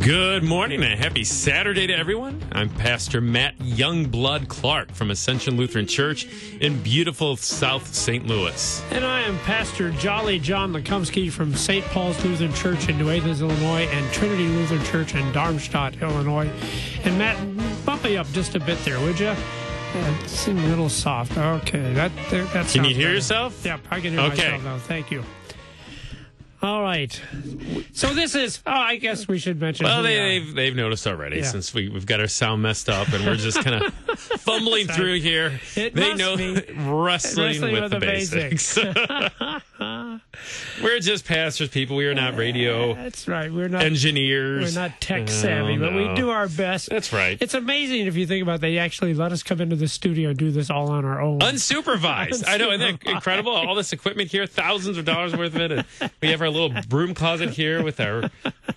Good morning and happy Saturday to everyone. I'm Pastor Matt Youngblood Clark from Ascension Lutheran Church in beautiful South St. Louis. And I am Pastor Jolly John Lekumsky from St. Paul's Lutheran Church in New Athens, Illinois, and Trinity Lutheran Church in Darmstadt, Illinois. And Matt, bump me up just a bit there, would you? Yeah, it seemed a little soft. Okay, that that. Can you hear better. yourself? Yeah, I can hear Okay. myself now. Thank you. All right. So this is. Oh, I guess we should mention. Well, they, they've, they've noticed already Yeah. since we, we've got our sound messed up and we're just kind of fumbling through here. It they know wrestling, Wrestling with, with the, the basics. we're just pastors, people. We are not radio That's right. We're not. engineers. We're not tech savvy, but we do our best. That's right. It's amazing if you think about. It, they actually let us come into the studio and do this all on our own. Unsupervised. I know, isn't that incredible? All this equipment here, thousands of dollars worth of it. And we have our little broom closet here with our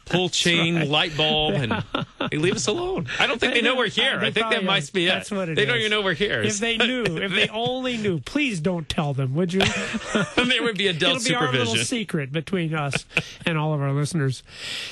pull chain light bulb, and they leave us alone. I don't think they, know we're here. I think that must be it. That's what it they don't is. even know we're here. If they knew, if they only knew, please don't tell them, would you? there would be adult It'll be our little secret between us and all of our listeners.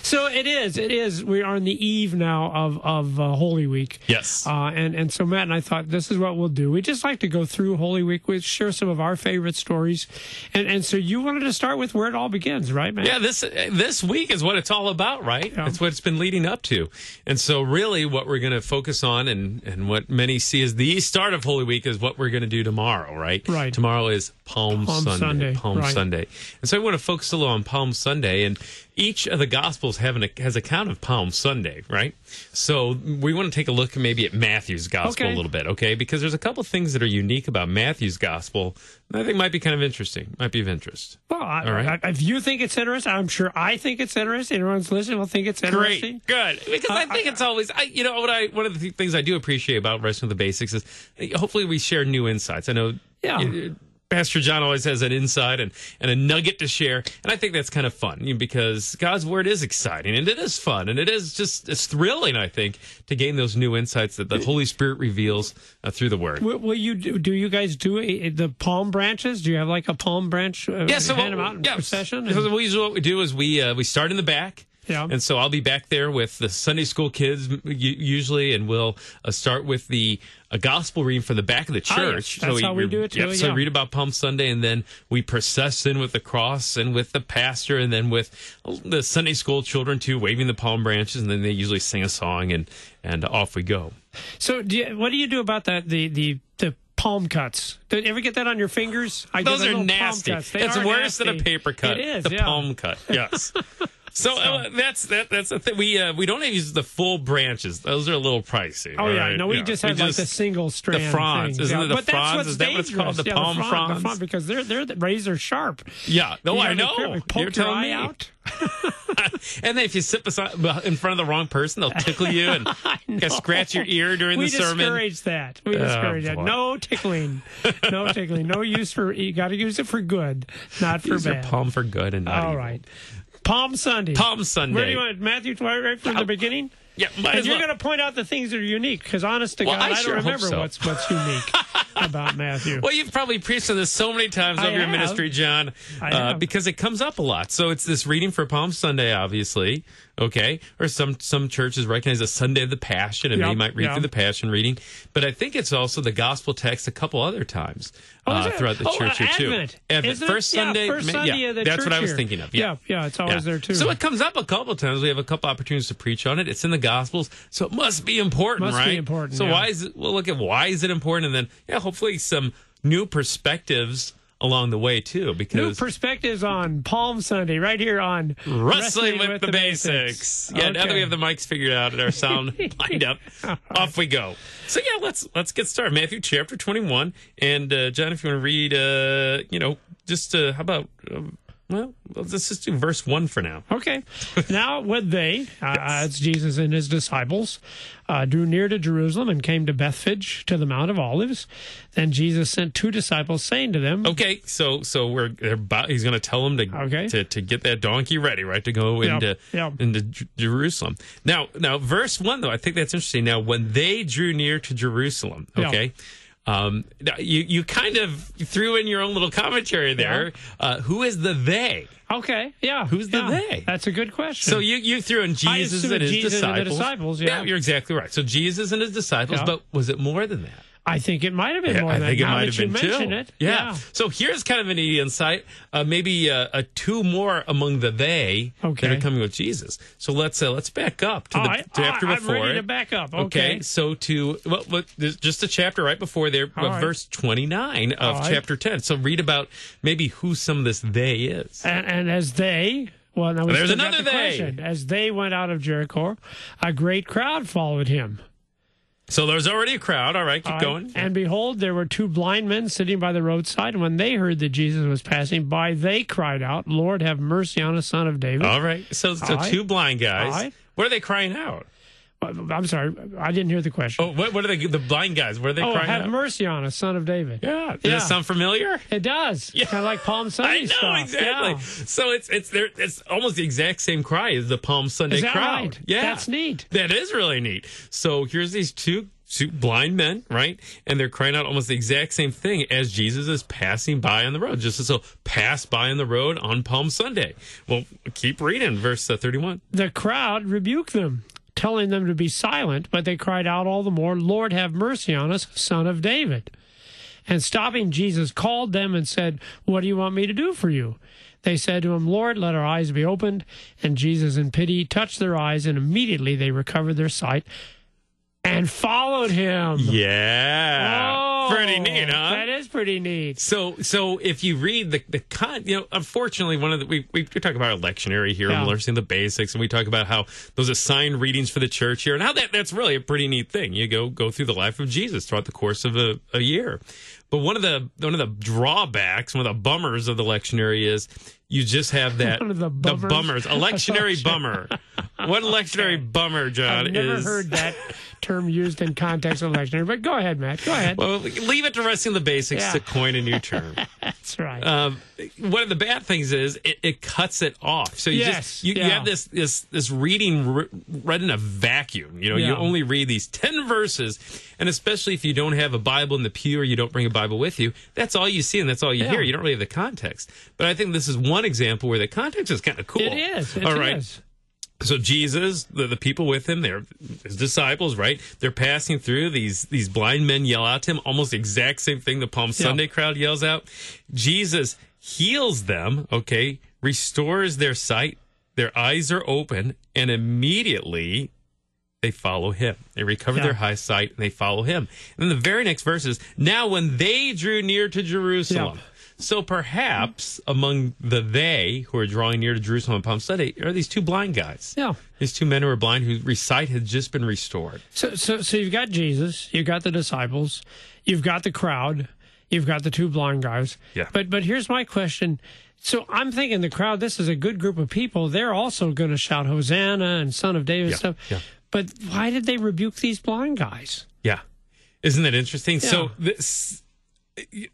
So it is. It is. We are on the eve now of of uh, Holy Week. Yes. Uh, and and so Matt and I thought this is what we'll do. We just like to go through Holy Week. We share some of our favorite stories, and and so you wanted to start with where it all begins, right, Matt? Yeah, this this week is what it's all about, right? Yeah. It's what it's been leading up to. And so really what we're going to focus on and and what many see as the start of Holy Week is what we're going to do tomorrow, right? Right. Tomorrow is Palm, Palm Sunday. Sunday, Palm right. Sunday. And so I want to focus a little on Palm Sunday and each of the gospels have an, has a count of Palm Sunday, right? So we want to take a look maybe at Matthew's gospel Okay. a little bit, okay? Because there's a couple of things that are unique about Matthew's gospel that I think might be kind of interesting, might be of interest. Well, I, All right. I, if you think it's interesting, I'm sure I think it's interesting. Everyone's listening will think it's interesting. Great, good. Because I think it's always, I, you know, what I one of the th- things I do appreciate about wrestling with the basics is uh, hopefully we share new insights. I know, Yeah. uh, Pastor John always has an insight and, and a nugget to share, and I think that's kind of fun because God's word is exciting and it is fun and it is just it's thrilling. I think to gain those new insights that the Holy Spirit reveals uh, through the word. Will, will you do, do you guys do a, the palm branches? Do you have like a palm branch? Uh, Yeah, so hand them out in yeah, procession. So And- we usually what we do is we uh, we start in the back. Yeah. And so I'll be back there with the Sunday school kids usually, and we'll uh, start with the a gospel reading for the back of the Ah, yes. church. That's how we do it, too, Yep, so yeah. read about Palm Sunday, and then we process in with the cross and with the pastor, and then with the Sunday school children too, waving the palm branches, and then they usually sing a song, and and off we go. so, do you, what do you do about that? The the the palm cuts. Did you ever get that on your fingers? I Those are nasty. It's worse than a paper cut. It is. the yeah. palm cut. Yes. So uh, that's that. That's the thing. We uh, we don't use the full branches. Those are a little pricey. Oh yeah, right? no, we Yeah. just have like the single strand. The fronds. things. Isn't yeah. it the but that's fronds? what's Is that what it's called? dangerous. The yeah, palm the frond, the fronds? frond, because they're they're the razor sharp. Yeah. No, You I gotta be careful. know. Poke You're your eye me. out. and then if you sit beside, in front of the wrong person, they'll tickle you and scratch your ear during we the sermon. We discourage that. We Oh, discourage that. No tickling. No tickling. No use for. You got to use it for good, not for Use your palm for good and not All evil. right. Palm Sunday. Palm Sunday. Where do you want Matthew? Right, right from the beginning. Yeah, because you're well. going to point out the things that are unique, because honest to Well, God, I I, sure don't remember so. what's what's unique about Matthew. Well, you've probably preached on this so many times I over your ministry, John, uh, because it comes up a lot. So it's this reading for Palm Sunday, obviously, okay? Or some some churches recognize a Sunday of the Passion, and Yep, they might read yeah. through the Passion reading. But I think it's also the gospel text a couple other times uh, throughout the Oh, church here too. Advent, Advent. isn't it? first Yeah, Sunday, first Sunday yeah, that's what I was here. thinking of. Yeah, yeah, it's always there, too. So it comes up a couple times. We have a couple opportunities to preach on it. It's in the Gospels, so it must be important, Must be right? important, So yeah. why is it? We'll look at why is it important, and then yeah, hopefully some new perspectives along the way too, Because New perspectives on Palm Sunday, right here on wrestling, with, the, basics. Yeah, now that we have the mics figured out and our sound lined up, off we go. So yeah, let's let's get started. Matthew chapter twenty one, and uh, John, if you want to read, uh, you know, just uh, how about uh, Well, let's just do verse one for now. Okay. now, when they, uh, it's Jesus and his disciples, uh, drew near to Jerusalem and came to Bethphage to the Mount of Olives, then Jesus sent two disciples, saying to them, Okay, so so we're they're about, he's going to tell them to, Okay. to to get that donkey ready, right, to go Yep, into yep. into J- Jerusalem. Now, now verse one though, I think that's interesting. Now, when they drew near to Jerusalem, okay. Um, you you kind of threw in your own little commentary there. Uh, who is the they? Okay, yeah. Who's the yeah, they? That's a good question. So you you threw in Jesus and his Jesus and the disciples. disciples, yeah. you're exactly right. So Jesus and his disciples, Yeah. but was it more than that? I think it might have been Yeah, more I than think it might that have you been mention too. it. Yeah. So here's kind of an insight. Uh, maybe uh, a two more among the they Okay. that are coming with Jesus. So let's uh, let's back up to All the right. to after I'm before. ready to back up. Okay. So to well, there's just a chapter right before there, uh, right. verse 29 of All right. chapter 10. So read about maybe who some of this they is. And, and as they, well, we There's another the they. question. As they went out of Jericho, a great crowd followed him. So there's already a crowd. All right, keep going. And behold, there were two blind men sitting by the roadside. And when they heard that Jesus was passing by, they cried out, Lord, have mercy on us, son of David. All right. So so All right. two blind guys. Right. What are they crying out? I'm sorry, I didn't hear the question. Oh, what, what are they? The blind guys. What are they Oh, crying have out? mercy on us, son of David. Yeah. Does Yeah. that sound familiar? It does. Yeah. Kind of like Palm Sunday I know stuff. exactly. Yeah. So it's it's there. It's almost the exact same cry as the Palm Sunday crowd. right? Yeah, That's neat. That is really neat. So here's these two. Two blind men, right? And they're crying out almost the exact same thing as Jesus is passing by on the road, just as so pass by on the road on Palm Sunday. Well, keep reading, verse uh, 31. The crowd rebuked them, telling them to be silent, but they cried out all the more, Lord, have mercy on us, son of David. And stopping Jesus called them and said, What do you want me to do for you? They said to him, Lord, let our eyes be opened. And Jesus, in pity, touched their eyes, and immediately they recovered their sight and followed him. Yeah, Oh, Oh, pretty neat, huh? That is pretty neat. So, so if you read the the con, you know, unfortunately, one of the we we, we talk about electionary here Yeah. and learning the basics, and we talk about how those assigned readings for the church here, and how that that's really a pretty neat thing. You go go through the life of Jesus throughout the course of a, a year, but one of the one of the drawbacks, one of the bummers of the lectionary is you just have that One of the bummers? bummers electionary bummer. What lectionary bummer, John? I've never is heard that term used in context of lectionary, but go ahead, Matt. Go ahead. Well, leave it to wrestling the basics Yeah. to coin a new term. That's right. um, one of the bad things is it, it cuts it off. So you Yes, just you, you have this this this reading re- read in a vacuum. You know, you only read these ten verses, and especially if you don't have a Bible in the pew or you don't bring a Bible with you, that's all you see and that's all you Yeah. hear. You don't really have the context. But I think this is one example where the context is kind of cool. it is. It all right. So Jesus, the, the people with him, they're his disciples, right? They're passing through. These these blind men yell out to him, almost the exact same thing the Palm Sunday crowd yells out. Jesus heals them, okay, restores their sight, their eyes are open, and immediately they follow him. They recover Yeah. their high sight and they follow him. And then the very next verse is now when they drew near to Jerusalem. Yeah. So perhaps among the they who are drawing near to Jerusalem on Palm Sunday are these two blind guys. Yeah. These two men who are blind whose sight had just been restored. So, so, so you've got Jesus, you've got the disciples, you've got the crowd, you've got the two blind guys. Yeah. But, but here's my question. So I'm thinking the crowd. This is a good group of people. They're also going to shout Hosanna and Son of David Yeah, stuff. yeah. But why did they rebuke these blind guys? Yeah. Isn't that interesting? So this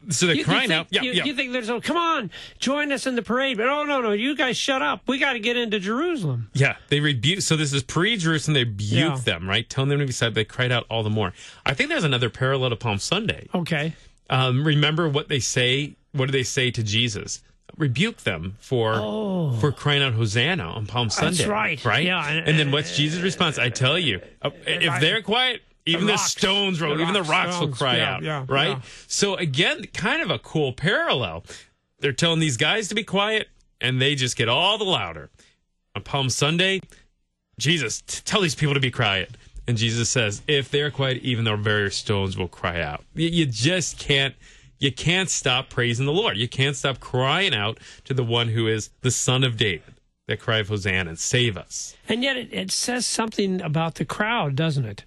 so they're You- you crying think- out. Yeah, you, yeah. you think there's a come on, join us in the parade? But oh no, no, you guys shut up. We got to get into Jerusalem. Yeah, they rebuke. So this is pre-Jerusalem. They rebuke Yeah. them, right? Telling them to be silent. They cried out all the more. I think there's another parallel to Palm Sunday. Okay. Um, remember what they say. What do they say to Jesus? Rebuke them for for crying out Hosanna on Palm Sunday. Oh. right. Right. Yeah, and- And, then what's Jesus' response? I tell you, uh, if they're quiet. Even the, rocks. stones roll, The even the rocks, rocks will cry yeah, out. yeah, right? yeah. So again, kind of a cool parallel. They're telling these guys to be quiet, and they just get all the louder. On Palm Sunday, Jesus, t- tell these people to be quiet. And Jesus says, if they're quiet, even the very stones will cry out. You, you just can't, you can't stop praising the Lord. You can't stop crying out to the one who is the son of David. That cry of Hosanna, save us. And yet it, it says something about the crowd, doesn't it?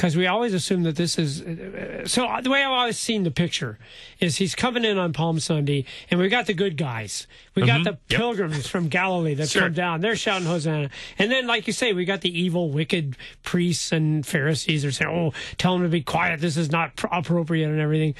Because we always assume that this is. uh, So the way I've always seen the picture is he's coming in on Palm Sunday, and we got the good guys. We got the Yep. pilgrims from Galilee that Sure. come down. They're shouting Hosanna, and then like you say, we got the evil, wicked priests and Pharisees are saying, "Oh, tell them to be quiet. This is not appropriate," and everything.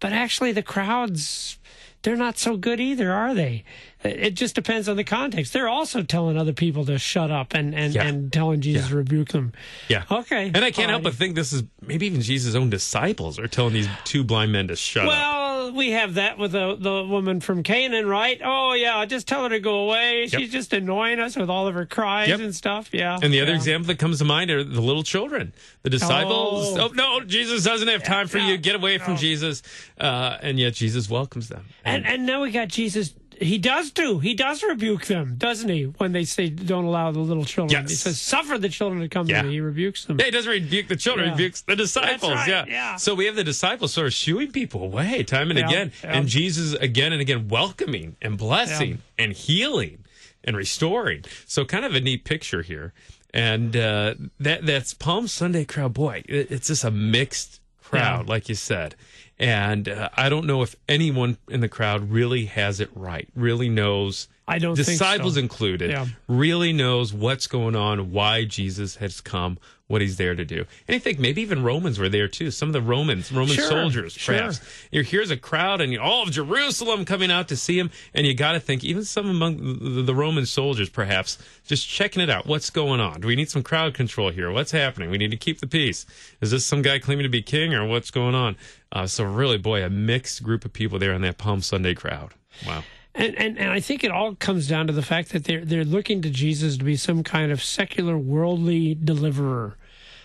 But actually, the crowds. They're not so good either, are they? It just depends on the context. They're also telling other people to shut up and, and, Yeah. and telling Jesus to rebuke them. Yeah. Okay. And I can't help but think this is maybe even Jesus' own disciples are telling these two blind men to shut up. Well, we have that with the the woman from Canaan, right? Oh yeah, just tell her to go away. She's just annoying us with all of her cries Yep. and stuff. Yeah. And the other yeah. example that comes to mind are the little children. The disciples, Oh. oh, no, Jesus doesn't have time for no, you. Get away from. Jesus. Uh, and yet Jesus welcomes them. And and now we got Jesus. He does do. He does rebuke them, doesn't he? When they say don't allow the little children, Yes. he says suffer the children to come Yeah. to me. He rebukes them. Yeah, he doesn't rebuke the children, Yeah. he rebukes the disciples. right, yeah. yeah. So we have the disciples sort of shooing people away time and again. And Jesus again and again welcoming and blessing and healing and restoring. So kind of a neat picture here. And uh, that that's Palm Sunday crowd. Boy, it, it's just a mixed crowd, like you said. And uh, I don't know if anyone in the crowd really has it right, really knows. I don't think so. disciples included Yeah. really knows what's going on, why Jesus has come, what he's there to do. And I think maybe even Romans were there too. Some of the Romans, Roman Sure, soldiers, sure. perhaps. You here's a crowd and all of Jerusalem coming out to see him, and you got to think even some among the, the Roman soldiers, perhaps, just checking it out. What's going on? Do we need some crowd control here? What's happening? We need to keep the peace. Is this some guy claiming to be king, or what's going on? Uh, so really, boy, a mixed group of people there in that Palm Sunday crowd. Wow. And, and and I think it all comes down to the fact that they're they're looking to Jesus to be some kind of secular, worldly deliverer.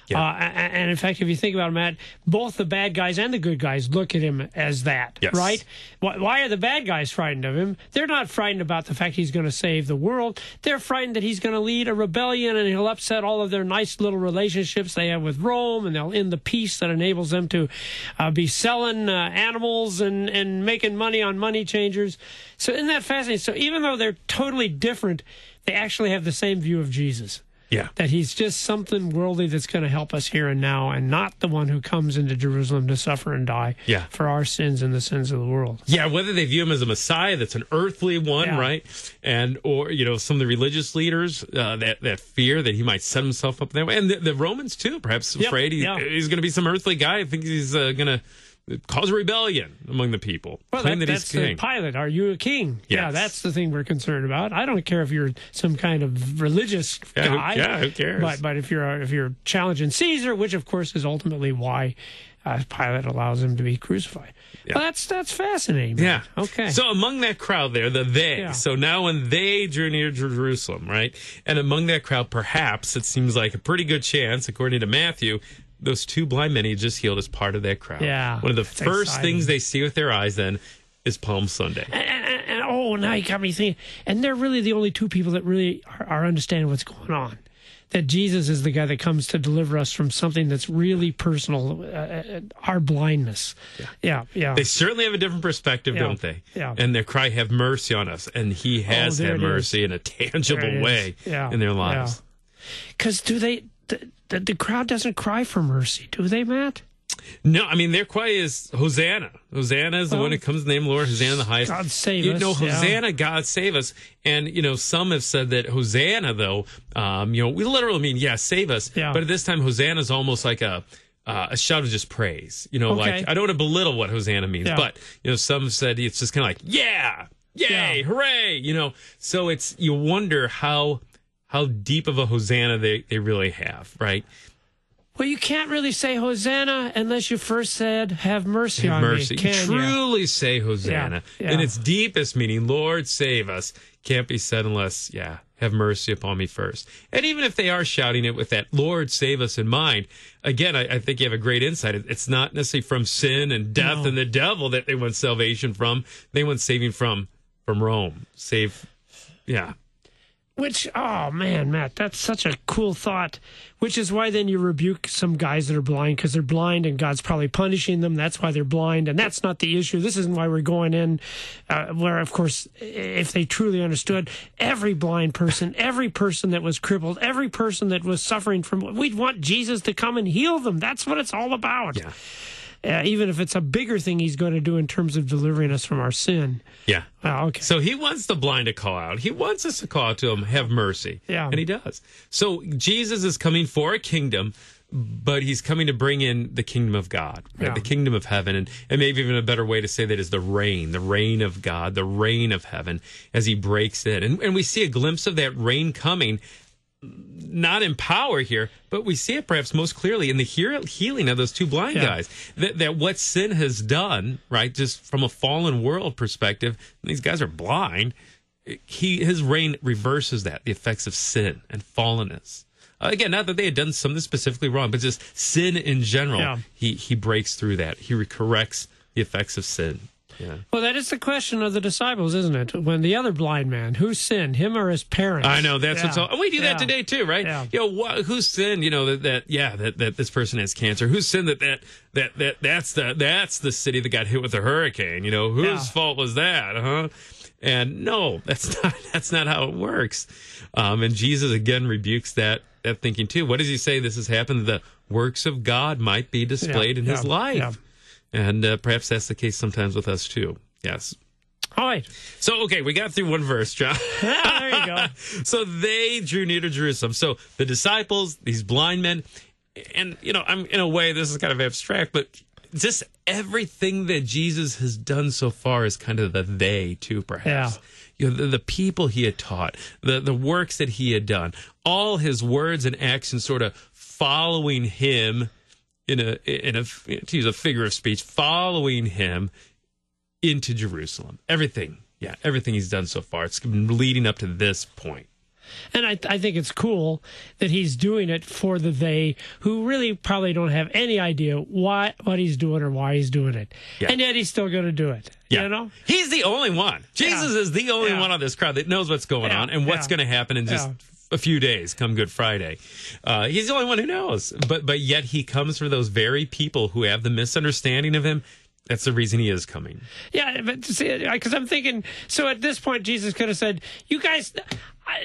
Yeah. Uh, and in fact, if you think about it, Matt, both the bad guys and the good guys look at him as that, Yes. right? Why, why are the bad guys frightened of him? They're not frightened about the fact he's going to save the world. They're frightened that he's going to lead a rebellion and he'll upset all of their nice little relationships they have with Rome, and they'll end the peace that enables them to uh, be selling uh, animals and and making money on money changers. So isn't that fascinating? So even though they're totally different, they actually have the same view of Jesus Yeah. that he's just something worldly that's going to help us here and now, and not the one who comes into Jerusalem to suffer and die Yeah. for our sins and the sins of the world. Yeah, whether they view him as a Messiah that's an earthly one, Yeah. right? And or you know some of the religious leaders uh, that that fear that he might set himself up that way, and the, the Romans too, perhaps Yep, afraid he, yeah. he's going to be some earthly guy. I think he's uh, going to cause rebellion among the people, Well, claim that, that, that's he's king. the Pilate. Are you a king? Yeah, that's the thing we're concerned about. I don't care if you're some kind of religious Yeah, who- guy. yeah, who cares? But but if you're if you're challenging Caesar, which of course is ultimately why uh, Pilate allows him to be crucified. Yeah. Well, that's that's fascinating. Yeah. Okay. So among that crowd there, the they. Yeah. So now when they drew near Jerusalem, right? And among that crowd, perhaps it seems like a pretty good chance, according to Matthew, those two blind men he just healed as part of that crowd. Yeah, One of the first exciting. things they see with their eyes then is Palm Sunday. and, and, and oh, now you got me thinking. And they're really the only two people that really are, are understanding what's going on. That Jesus is the guy that comes to deliver us from something that's really personal, uh, uh, our blindness. Yeah, yeah. yeah. They certainly have a different perspective, Yeah. don't they? Yeah. And their cry, have mercy on us. And he has there had it is. mercy in a tangible way Yeah, in their lives. Because do they? The, the, the crowd doesn't cry for mercy, do they, Matt? No, I mean their cry is Hosanna. Hosanna is the Well, one that comes in the name of the Lord. Hosanna the highest. God save you us, You know, yeah. Hosanna, God save us. And you know, some have said that Hosanna, though, um, you know, we literally mean yeah, save us. Yeah. But at this time, Hosanna is almost like a uh, a shout of just praise. You know, Okay. like I don't want to belittle what Hosanna means, Yeah. but you know, some have said it's just kind of like yeah, yay, Yeah. hooray. You know, so it's you wonder how how deep of a Hosanna they they really have, right? Well, you can't really say Hosanna unless you first said, "Have mercy on mercy. me." Can you? truly say Hosanna Yeah, yeah. in its deepest meaning, Lord save us, can't be said unless, yeah, have mercy upon me first. And even if they are shouting it with that Lord save us in mind, again, I, I think you have a great insight. It's not necessarily from sin and death No. and the devil that they want salvation from. They want saving from from Rome. Save, yeah. Which, oh man, Matt, that's such a cool thought. Which is why then you rebuke some guys that are blind because they're blind and God's probably punishing them. That's why they're blind. And that's not the issue. This isn't why we're going in, uh, where, of course, if they truly understood every blind person, every person that was crippled, every person that was suffering from, we'd want Jesus to come and heal them. That's what it's all about. Yeah. Uh, even if it's a bigger thing he's going to do in terms of delivering us from our sin. Yeah. Oh, okay. So he wants the blind to call out. He wants us to call out to him, have mercy. Yeah. And he does. So Jesus is coming for a kingdom, but he's coming to bring in the kingdom of God, right? Yeah. The kingdom of heaven. And, and maybe even a better way to say that is the reign, the reign of God, the reign of heaven as he breaks in. And, and we see a glimpse of that reign coming not in power here, but we see it perhaps most clearly in the heal- healing of those two blind Yeah. guys. That, that what sin has done, right, just from a fallen world perspective, these guys are blind. He his reign reverses that the effects of sin and fallenness. Uh, again, not that they had done something specifically wrong, but just sin in general. Yeah. He he breaks through that. He corrects the effects of sin. Yeah. Well, that is the question of the disciples, isn't it? When the other blind man, who sinned, him or his parents? I know that's what's all. and We do that Yeah. today too, right? Yeah. You know, wh- who's sinned? You know that, that yeah that, that this person has cancer. Who's sinned that that that that that's the that's the city that got hit with a hurricane. You know whose Yeah. fault was that? Huh? And no, that's not that's not how it works. Um, and Jesus again rebukes that that thinking too. What does he say? This has happened. The works of God might be displayed in his life, yeah. And uh, perhaps that's the case sometimes with us too. Yes. All right. So okay, we got through one verse, John. there you go. so they drew near to Jerusalem. So the disciples, these blind men, and you know, I'm in a way this is kind of abstract, but just everything that Jesus has done so far is kind of the they too, perhaps. Yeah. You know, the, the people he had taught, the the works that he had done, all his words and actions sort of following him in a in a to use a figure of speech, following him into Jerusalem. Everything, yeah, everything he's done so far. It's been leading up to this point. And I, I think it's cool that he's doing it for the they who really probably don't have any idea why what he's doing or why he's doing it. Yeah. And yet he's still going to do it. Yeah. You know? He's the only one. Jesus Yeah. is the only Yeah. one on this crowd that knows what's going on and what's going to happen in just. A few days come Good Friday. Uh, he's the only one who knows. But but yet he comes for those very people who have the misunderstanding of him. That's the reason he is coming. Yeah, but because I'm thinking, so at this point, Jesus could have said, "You guys,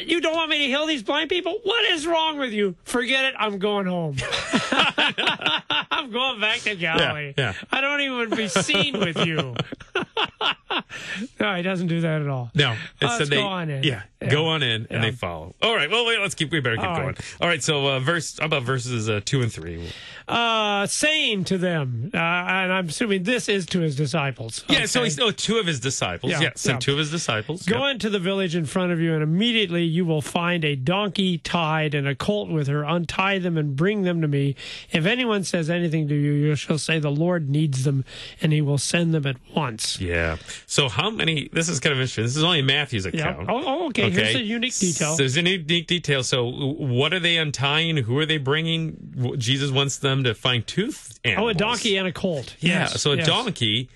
you don't want me to heal these blind people? What is wrong with you? Forget it. I'm going home. I'm going back to Galilee. yeah. I don't even want to be seen with you." no, he doesn't do that at all. No, it Let's they go on in. yeah, Yeah. go on in and they follow. All right, well wait, let's keep. We better keep All going. right. All right, so uh, verse how about verses uh, two and three. Uh, saying to them, uh, and I'm assuming this is to his disciples. Yeah, so okay? he's oh two of his disciples. Yeah, Yeah, sent yeah. two of his disciples. Go Yep. into the village in front of you, and immediately you will find a donkey tied and a colt with her. Untie them and bring them to me. If anyone says anything to you, you shall say, The Lord needs them, and he will send them at once. Yeah. So how many? This is kind of interesting. This is only Matthew's account. Oh, oh, okay. Here's a unique detail. So there's a unique detail. So what are they untying? Who are they bringing? Jesus wants them to find tooth animals. oh, a donkey and a colt. Yeah. Yes, so a yes. donkey.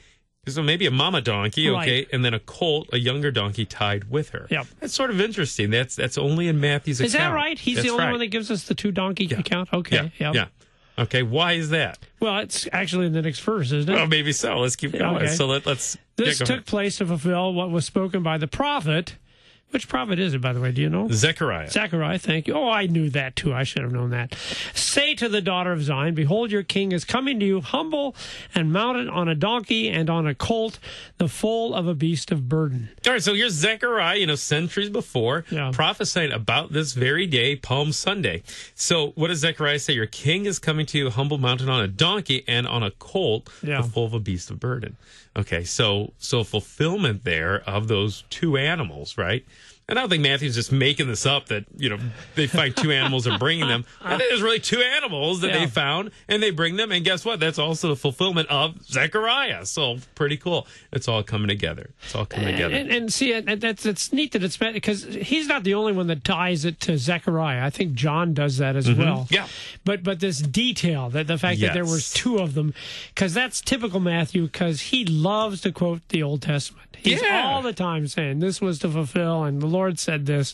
So maybe a mama donkey, okay, Right. and then a colt, a younger donkey tied with her. Yep. That's sort of interesting. That's that's only in Matthew's account. Is account. that right? He's That's the only right. one that gives us the two donkey Yeah. account? Okay. Yeah. yep. Yeah. Okay. Why is that? Well, it's actually in the next verse, isn't it? Well, maybe so. Let's keep going. okay. So let, let's. this yeah, took place to fulfill what was spoken by the prophet. Which prophet is it, by the way? Do you know? Zechariah. Zechariah, thank you. Oh, I knew that too. I should have known that. Say to the daughter of Zion, Behold, your king is coming to you, humble and mounted on a donkey and on a colt, the foal of a beast of burden. All right, so here's Zechariah, you know, centuries before, Yeah. prophesying about this very day, Palm Sunday. So what does Zechariah say? Your king is coming to you, humble mounted on a donkey and on a colt, Yeah. the foal of a beast of burden. Okay, so so fulfillment there of those two animals, right? And I don't think Matthew's just making this up that, you know, they find two animals and bringing them. I think there's really two animals that Yeah. they found and they bring them. And guess what? That's also the fulfillment of Zechariah. So pretty cool. It's all coming together. It's all coming together. And, and see, and that's it's neat that it's because he's not the only one that ties it to Zechariah. I think John does that as well. Mm-hmm. Yeah. But but this detail that the fact that there was two of them, because that's typical Matthew, because he loves to quote the Old Testament. He's Yeah. all the time saying this was to fulfill, and the Lord Lord said this.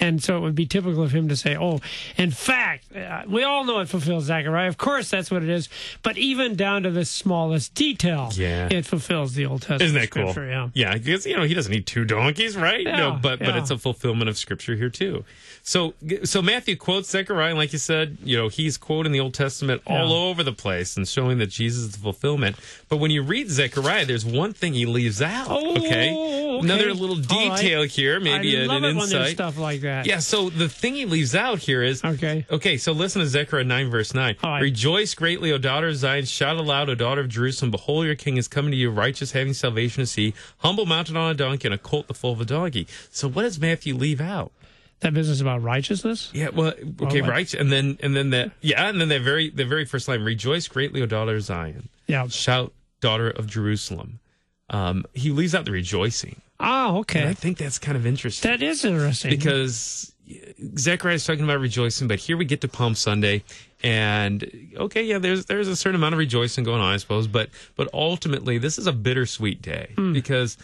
And so it would be typical of him to say, oh, in fact, uh, we all know it fulfills Zechariah. Of course, that's what it is. But even down to the smallest detail, Yeah. it fulfills the Old Testament Isn't that cool? Yeah. yeah, because you know he doesn't need two donkeys, right? Yeah, no, but but it's a fulfillment of scripture here too. So so Matthew quotes Zechariah, and like you said, you know he's quoting the Old Testament all Yeah. over the place and showing that Jesus is the fulfillment. But when you read Zechariah, there's one thing he leaves out. Oh, okay? okay. another little All right. detail here, maybe I an, love an it when there's insight. stuff like that. Yeah, so the thing he leaves out here is Okay. Okay, so listen to Zechariah 9, verse 9. All right. Rejoice greatly, O daughter of Zion. Shout aloud, O daughter of Jerusalem. Behold, your king is coming to you, righteous, having salvation to see, humble, mounted on a donkey, and a colt the foal of a donkey. So what does Matthew leave out? That business about righteousness? Yeah, well, okay, right, and then and then that, yeah, and then that very the very first line: Rejoice greatly, O daughter of Zion. Yeah. Shout, daughter of Jerusalem. Um, he leaves out the rejoicing. Oh, okay. And I think that's kind of interesting. that is interesting. because Zechariah is talking about rejoicing, but here we get to Palm Sunday, and okay, yeah, there's there's a certain amount of rejoicing going on, I suppose, but but ultimately this is a bittersweet day hmm. because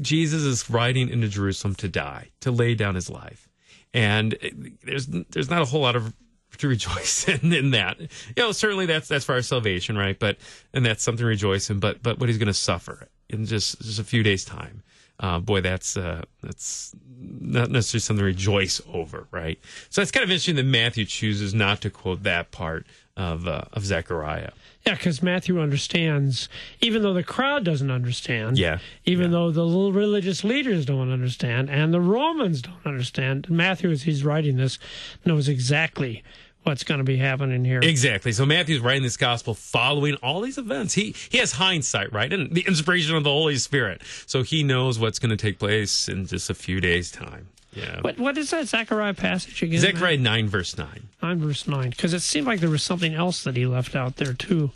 Jesus is riding into Jerusalem to die, to lay down his life, and there's there's not a whole lot of to rejoice in, in that. You know, certainly that's that's for our salvation, right? But and that's something to rejoice in. But but what he's going to suffer in just just a few days' time. Uh, boy, that's uh, that's not necessarily something to rejoice over, right? So it's kind of interesting that Matthew chooses not to quote that part of uh, of Zechariah. Yeah, because Matthew understands, even though the crowd doesn't understand. Yeah, Even though the little religious leaders don't understand and the Romans don't understand, Matthew, as he's writing this, knows exactly what's going to be happening here. Exactly. So Matthew's writing this gospel following all these events. He he has hindsight, right? And the inspiration of the Holy Spirit. So he knows what's going to take place in just a few days' time. Yeah. what what is that Zechariah passage again? Zechariah 9, verse 9. nine verse nine, because it seemed like there was something else that he left out there too.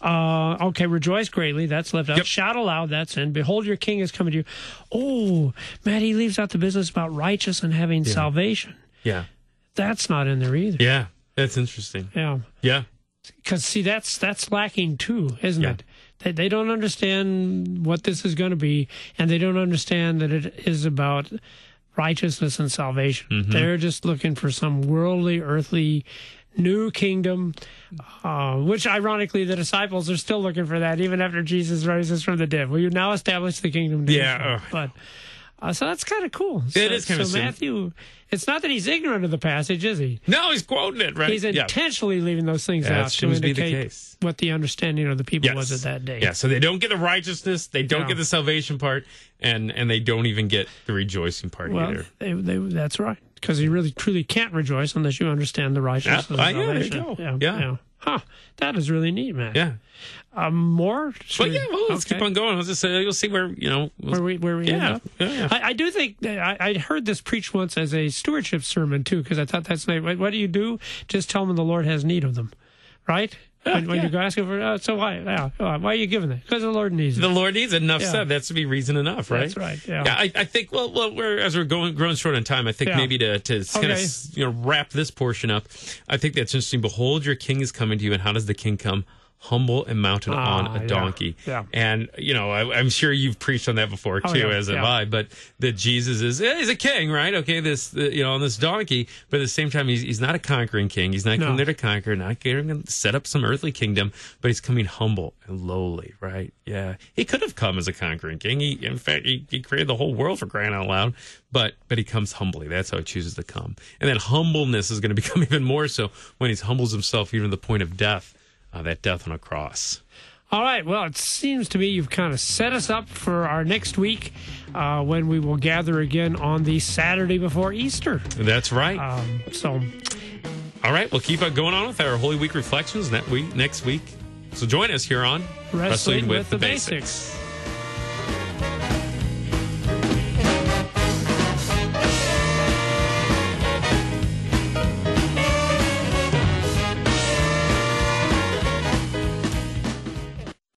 Uh, okay, rejoice greatly. That's left out. Yep. Shout aloud. That's in. Behold, your king is coming to you. Oh, Matt, he leaves out the business about righteous and having salvation. Yeah. That's not in there either. Yeah. That's interesting. Yeah. Yeah. because see that's that's lacking too isn't Yeah. it they, they don't understand what this is going to be and they don't understand that it is about righteousness and salvation Mm-hmm. they're just looking for some worldly earthly new kingdom uh, which ironically the disciples are still looking for that even after jesus rises from the dead will you now establish the kingdom Yeah, but uh, so that's kind of cool so, It is kinda so sim- matthew it's not that he's ignorant of the passage is he No, he's quoting it, right? He's yeah. intentionally leaving those things out to seems to be the indicate case. what the understanding of the people Yes. was at that day. Yeah, so they don't get the righteousness, they don't Yeah. get the salvation part, and and they don't even get the rejoicing part Well, either. they, they, that's right. Because you really truly can't rejoice unless you understand the righteousness Yeah, of uh, yeah, there you go. Yeah, Yeah. Huh. That is really neat, man. Yeah. Um, more? Should But we- yeah, well, let's okay. keep on going. Let's just say you'll see where you know. Where we where we end yeah, up. yeah, yeah. I, I do think I, I heard this preached once as a stewardship sermon too, because I thought that's nice. What, what do you do? Just tell them the Lord has need of them, right? when, when yeah. you go asking for, uh, so why? Yeah, uh, why are you giving that? Because the Lord needs it. The Lord needs it. Enough Yeah. said. That's to be reason enough, right? That's right, yeah. I, I think. Well, well, we're as we're going growing short on time. I think maybe to to kind of you know wrap this portion up. I think that's interesting. Behold, your king is coming to you, and how does the king come? Humble and mounted Ah, on a donkey. Yeah. And you know, I, I'm sure you've preached on that before Oh, too, yeah, as have yeah. I. But that Jesus is he's a king, right? Okay, this uh, you know on this donkey, but at the same time, he's he's not a conquering king. He's not No. coming there to conquer, not going to set up some earthly kingdom, but he's coming humble and lowly, right? Yeah, he could have come as a conquering king. He, in fact, he, he created the whole world for crying out loud. But but he comes humbly. That's how he chooses to come, and that humbleness is going to become even more so when he humbles himself even to the point of death, uh, that death on a cross. All right. Well, it seems to me you've kind of set us up for our next week uh, when we will gather again on the Saturday before Easter. That's right. Um, so, All right, we'll keep on going on with our Holy Week reflections next week. Next week, so join us here on wrestling, with, the basics.